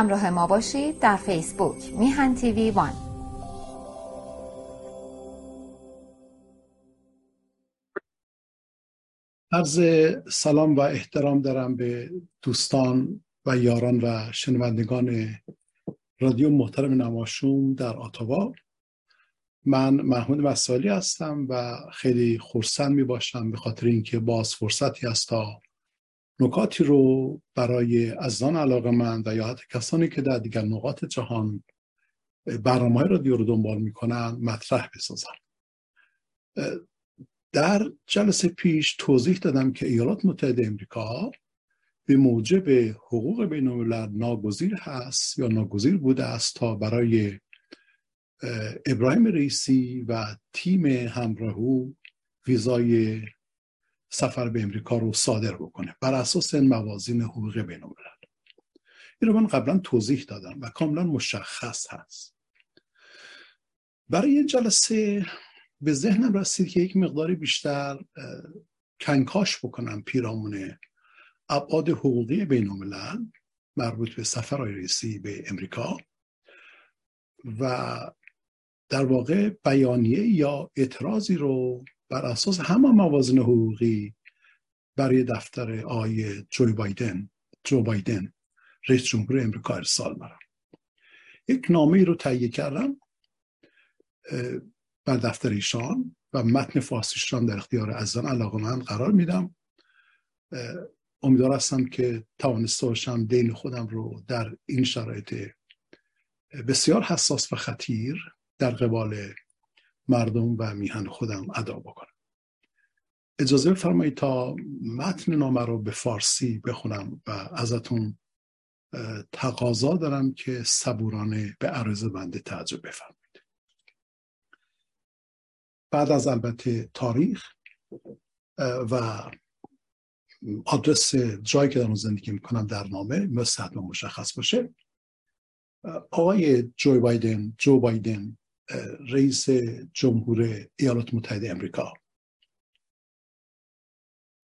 همراه ما باشید در فیسبوک میهن تیوی وان. عرض سلام و احترام دارم به دوستان و یاران و شنوندگان رادیو محترم نماشوم در آتاوا من محمود مسالی هستم و خیلی خورسند می باشم به خاطر اینکه باز فرصتی است تا نکاتی رو برای ازان علاقه من و یا حتی کسانی که در دیگر نقاط جهان برنامه رادیو رو دنبال می‌کنن مطرح بسازم در جلسه پیش توضیح دادم که ایالات متحده امریکا به موجب حقوق بین ناگزیر هست یا ناگزیر بوده است تا برای ابراهیم رئیسی و تیم همراهو ویزای سفر به امریکا رو صادر بکنه بر اساس موازین حقوق بین این رو من قبلا توضیح دادم و کاملا مشخص هست. برای این جلسه به ذهنم رسید که یک مقداری بیشتر کنکاش بکنم پیرامون ابعاد حقوقی بین الملل مربوط به سفر رئیسی به امریکا و در واقع بیانیه یا اعتراضی رو بر اساس همه موازن حقوقی برای دفتر آقای جو بایدن جو بایدن رئیس جمهور امریکا ارسال برم. یک نامه رو تهیه کردم بر دفتر ایشان و متن فارسیشان در اختیار عزیزان علاقه من قرار میدم. امیدوار هستم که توانسته باشم دین خودم رو در این شرایط بسیار حساس و خطیر در قبال مردم و میهن خودم ادا بکنم. اجازه بفرمایید تا متن نامه رو به فارسی بخونم و ازتون تقاضا دارم که صبورانه به عرض بنده تعجب بفرمایید. بعد از البته تاریخ و آدرس جایی که اون زندگی می‌کنم در نامه مثل مشخص باشه. آقای جو بایدن جو بایدن رئیس جمهور ایالات متحده امریکا.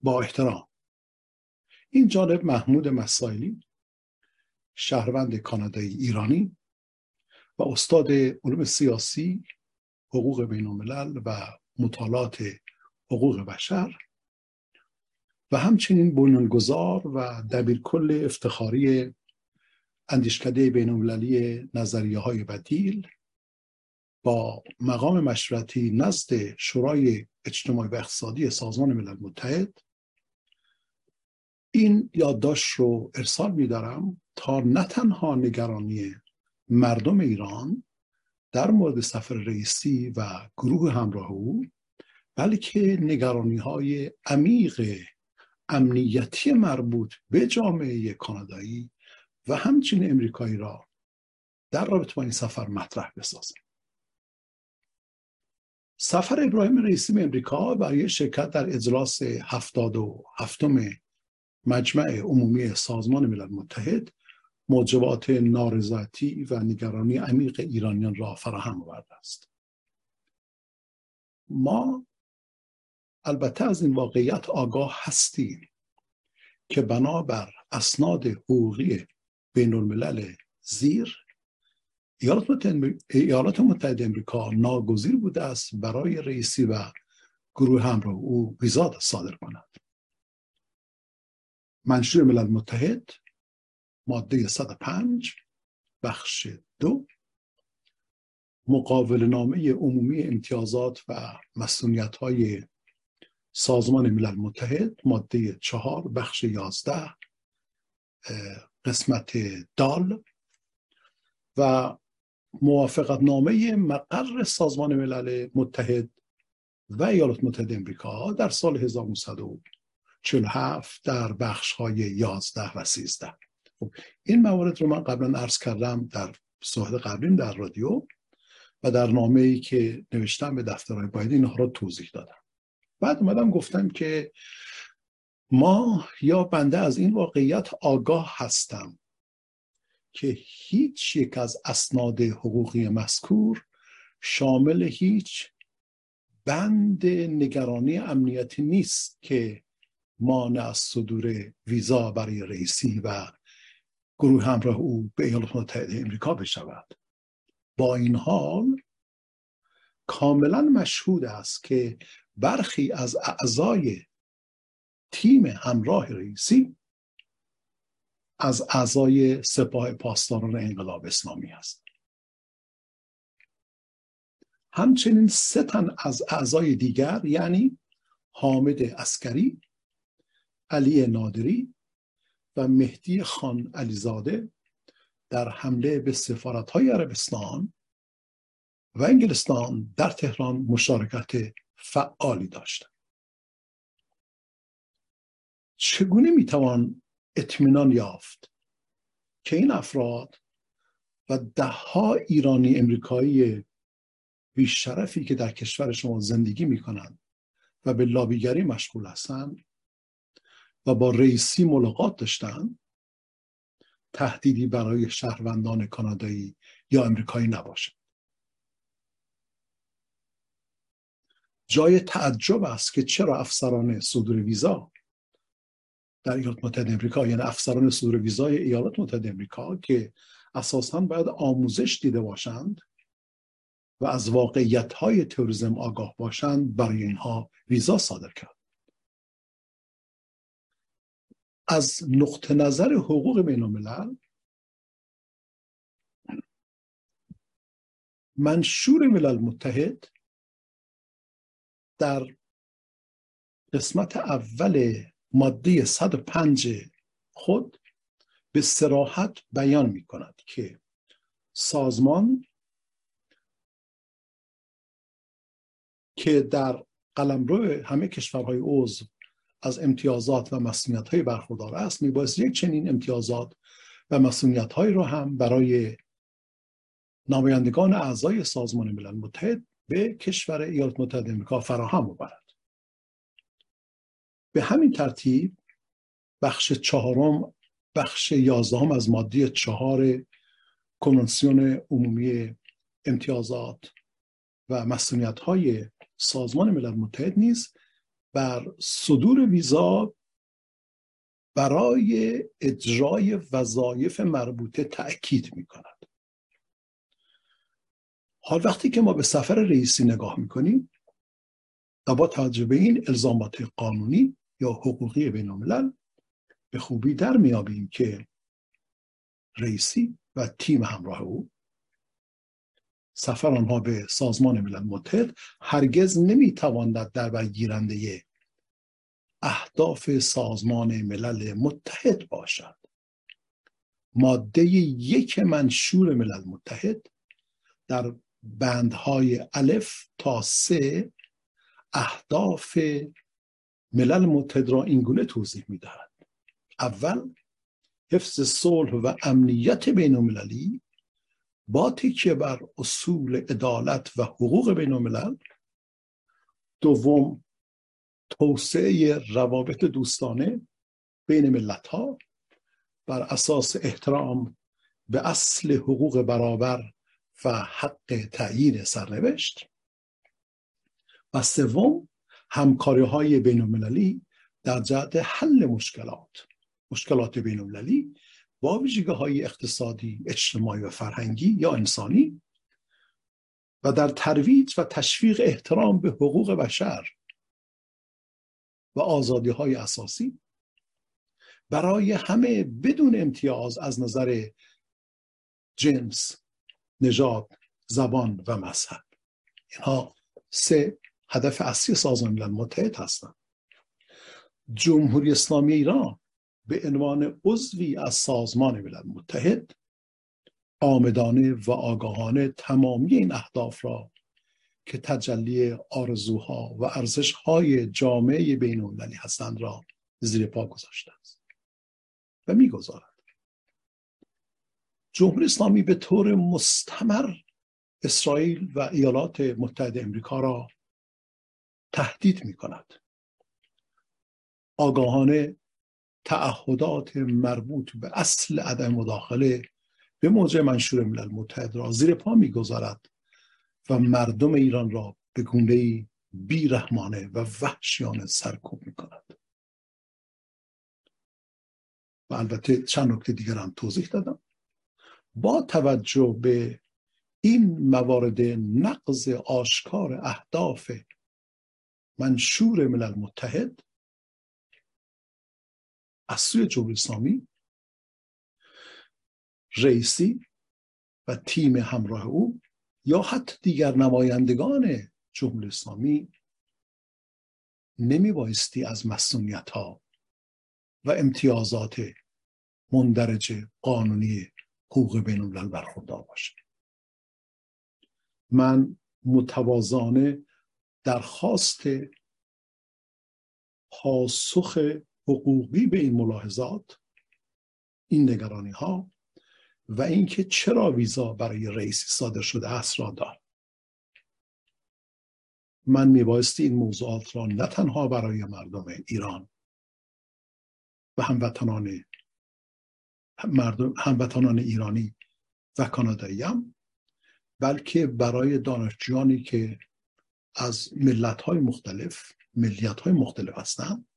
با احترام. این جانب محمود مسائلی شهروند کانادایی ایرانی و استاد علوم سیاسی حقوق بین الملل و مطالعات حقوق بشر و همچنین بنیانگذار و دبیر کل افتخاری اندیشکده بین المللی نظریه های بدیل با مقام مشورتی نزد شورای اجتماعی و اقتصادی سازمان ملل متحد این یادداشت رو ارسال میدارم تا نه تنها نگرانی مردم ایران در مورد سفر رئیسی و گروه همراه او بلکه نگرانی های عمیق امنیتی مربوط به جامعه کانادایی و همچنین امریکایی را در رابطه با این سفر مطرح بسازم سفر ابراهیم رئیسی به امریکا برای شرکت در اجلاس هفتاد و هفتم مجمع عمومی سازمان ملل متحد موجبات نارضایتی و نگرانی عمیق ایرانیان را فراهم آورده است. ما البته از این واقعیت آگاه هستیم که بنابر اسناد حقوقی بین الملل زیر ایالات متحده امریکا ناگزیر بوده است برای رئیسی و گروه همراه او ویزا صادر کند. منشور ملل متحد ماده 105 بخش دو مقابل نامه عمومی امتیازات و مسئولیت های سازمان ملل متحد ماده چهار بخش یازده قسمت دال. و موافقت نامه مقر سازمان ملل متحد و ایالات متحده امریکا در سال 1947 در بخش های 11 و 13 خب این موارد رو من قبلا عرض کردم در صحبت قبلیم در رادیو و در نامه ای که نوشتم به دفترهای باید اینها رو توضیح دادم. بعد اومدم گفتم که ما یا بنده از این واقعیت آگاه هستم که هیچ یک از اسناد حقوقی مذکور شامل هیچ بند نگرانی امنیتی نیست که مانع از صدور ویزا برای رئیسی و گروه همراه او به ایالات متحده امریکا بشود. با این حال کاملا مشهود است که برخی از اعضای تیم همراه رئیسی از اعضای سپاه پاسداران انقلاب اسلامی است. همچنین سه تن از اعضای دیگر یعنی حامد اسکری علی نادری و مهدی خان علیزاده در حمله به سفارت های عربستان و انگلستان در تهران مشارکت فعالی داشتند. چگونه می‌توان اطمینان یافت که این افراد و دهها ایرانی امریکایی بیشرفی که در کشور شما زندگی می‌کنند و به لابیگری مشغول هستند و با رئیسی ملاقات داشتند تهدیدی برای شهروندان کانادایی یا امریکایی نباشد جای تعجب است که چرا افسران صدور ویزا در ایالات متحده امریکا یعنی افسران صدور ویزای ایالات متحده امریکا که اساسا باید آموزش دیده باشند و از واقعیت های تروریسم آگاه باشند برای اینها ویزا صادر کرد. از نقطه نظر حقوق بین الملل منشور ملل متحد در قسمت اول ماده 105 خود به سراحت بیان می کند که سازمان که در قلمرو همه کشورهای عضو از امتیازات و مسئولیت های برخوردار است میبایست یک چنین امتیازات و مسئولیت های رو هم برای نمایندگان اعضای سازمان ملل متحد به کشور ایالات متحده امریکا فراهم ببرد به همین ترتیب بخش چهارم بخش یازدهم از ماده چهار کنونسیون عمومی امتیازات و مسئولیت های سازمان ملل متحد نیز بر صدور ویزا برای اجرای وظایف مربوطه تأکید می کند حال وقتی که ما به سفر رئیسی نگاه می‌کنیم و با توجه این الزامات قانونی یا حقوقی بین الملل به خوبی در میابیم که رئیسی و تیم همراه او سفر آنها به سازمان ملل متحد هرگز نمی‌تواند در برگیرنده اهداف سازمان ملل متحد باشد. ماده یک منشور ملل متحد در بندهای الف تا سه اهداف ملل متحد را اینگونه توضیح می‌دهد. اول حفظ صلح و امنیت بین المللی با تکیه بر اصول عدالت و حقوق بین الملل دوم توسعه روابط دوستانه بین ملت ها بر اساس احترام به اصل حقوق برابر و حق تعیین سرنوشت. و سوم همکاری های بین المللی در جهت حل مشکلات. مشکلات بین المللی با ویژگی های اقتصادی اجتماعی و فرهنگی یا انسانی و در ترویج و تشویق احترام به حقوق بشر و آزادی های اساسی برای همه بدون امتیاز از نظر جنس نژاد زبان و مذهب. اینها سه هدف اصلی سازمان ملل متحد هستند جمهوری اسلامی ایران به عنوان عضوی از سازمان ملل متحد آمدانه و آگاهانه تمامی این اهداف را که تجلی آرزوها و ارزشهای جامعه بین المللی هستند را زیر پا گذاشته است و می‌گذارد. جمهوری اسلامی به طور مستمر اسرائیل و ایالات متحده امریکا را تهدید می کند آگاهانه تعهدات مربوط به اصل عدم مداخله به موضع منشور ملل متحد را زیر پا می‌گذارد و مردم ایران را به گونه بیرحمانه و وحشیانه سرکوب می کند و البته چند نکته دیگر هم توضیح دادم. با توجه به این موارد نقض آشکار اهداف منشور ملل متحد از سوی جمهوری اسلامی رئیسی و تیم همراه او یا حتی دیگر نمایندگان جمهوری اسلامی نمی بایستی از مسئولیت ها و امتیازات مندرج قانونی حقوق بین الملل برخوردار باشه من متوازانه درخواست پاسخ حقوقی به این ملاحظات این نگرانی ها و اینکه چرا ویزا برای رئیسی صادر شده است را دارم من میبایستی این موضوعات را نه تنها برای مردم ایران و هموطنان مردم هموطنان ایرانی و کانادایی هم بلکه برای دانشجویانی که از ملت های مختلف ملیت های مختلف هستند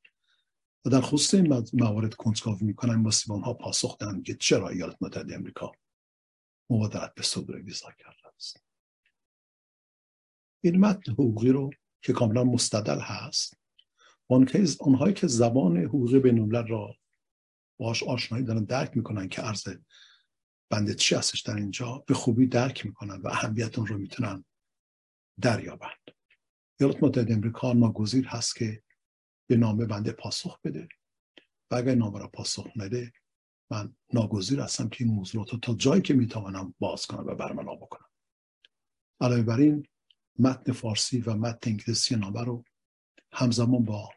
و در خصوص این موارد کنجکاوی می‌کنن با سیمان ها پاسخ دهند که چرا ایالات متحده امریکا مبادرت به صدور ویزا کرده است. این متن حقوقی رو که کاملا مستدل هست اونهایی که زبان حقوقی بین را باش آشنایی دارن درک می‌کنن که عرض بنده چی هستش در اینجا به خوبی درک می‌کنن و اهمیت اون رو می‌تونن دریابند. ایالات متحده امریکا ناگزیر هست که به نامه بنده پاسخ بده. و اگر نامه را پاسخ نده من ناگزیر هستم که این موضوعات تا جایی که می‌توانم باز کنم و برملا بکنم. علاوه بر این متن فارسی و متن انگلیسی نامه رو همزمان با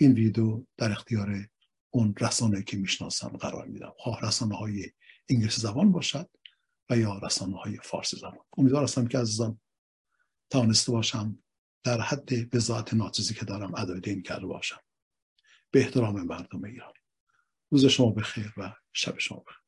این ویدیو در اختیار اون رسانه که می‌شناسم قرار میدم. خواه رسانه های انگلیسی زبان باشد و یا رسانه های فارسی زبان. امیدوار هستم که عزیزان توانسته باشم در حد بزاعت ناچیزی که دارم ادای دین کرده باشم. به احترام مردم ایران. روز شما بخیر و شب شما بخیر.